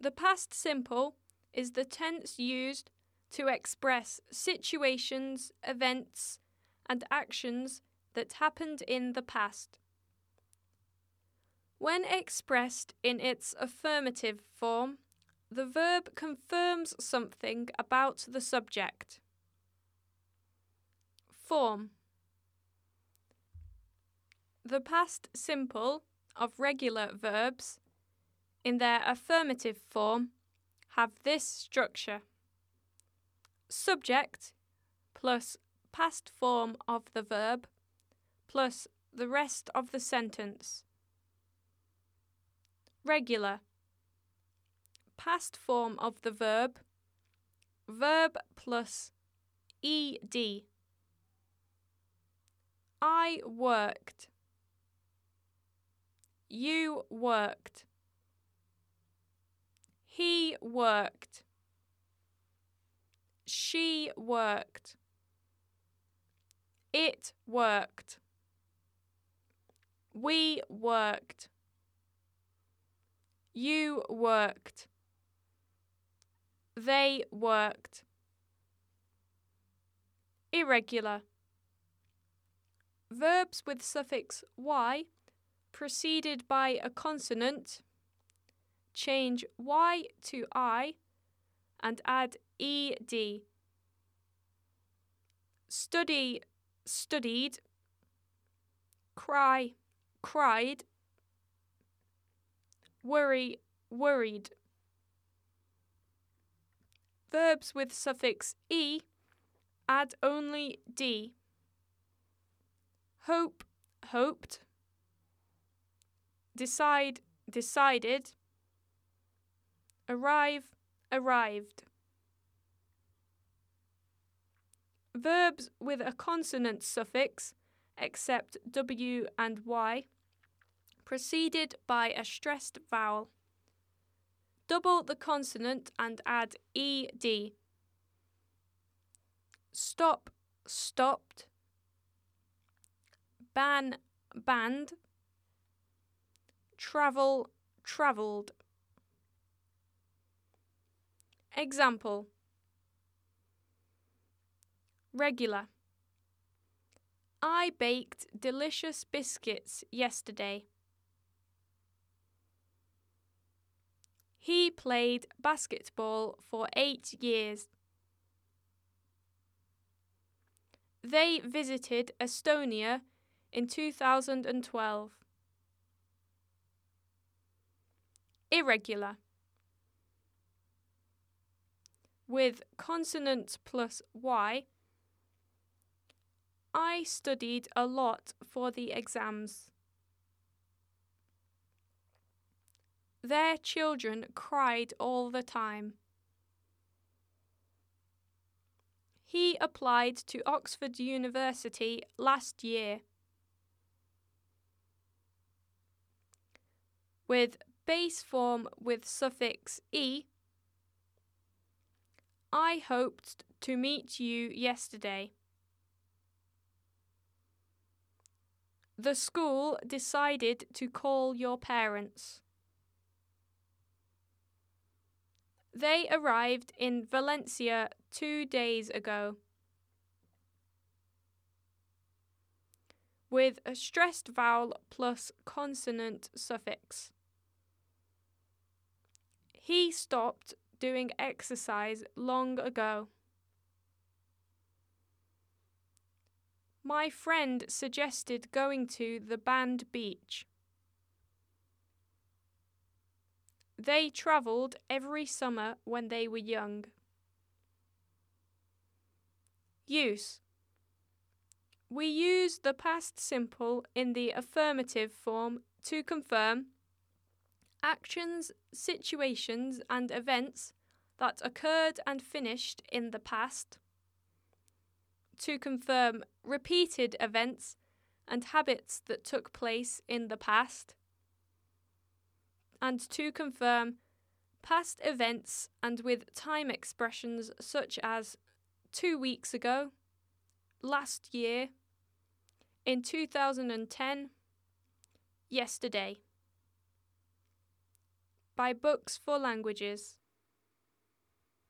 The past simple is the tense used to express situations, events, and actions that happened in the past. When expressed in its affirmative form, the verb confirms something about the subject. Form The past simple of regular verbs, in their affirmative form, have this structure subject plus past form of the verb plus the rest of the sentence. Regular past form of the verb verb plus ed. I worked. You worked. He worked. She worked. It worked. We worked. You worked. They worked. Irregular. Verbs with suffix y preceded by a consonant change y to i and add ed. Study, studied. Cry, cried. Worry, worried. Verbs with suffix e add only d. Hope, hoped. Decide, decided. Arrive, arrived. Verbs with a consonant suffix, except w and y, preceded by a stressed vowel. Double the consonant and add ed. Stop, stopped. Ban, banned. Travel, travelled. Example Regular. I baked delicious biscuits yesterday. He played basketball for eight years. They visited Estonia in 2012. Irregular. With consonant plus y, I studied a lot for the exams. Their children cried all the time. He applied to Oxford University last year. With base form with suffix e, I hoped to meet you yesterday. The school decided to call your parents. They arrived in Valencia two days ago. With a stressed vowel plus consonant suffix. He stopped doing exercise long ago. My friend suggested going to the Band Beach. They travelled every summer when they were young. Use We use the past simple in the affirmative form to confirm actions, situations, and events that occurred and finished in the past, to confirm repeated events and habits that took place in the past, and to confirm past events and with time expressions such as two weeks ago, last year, in 2010, yesterday. by Books for Languages.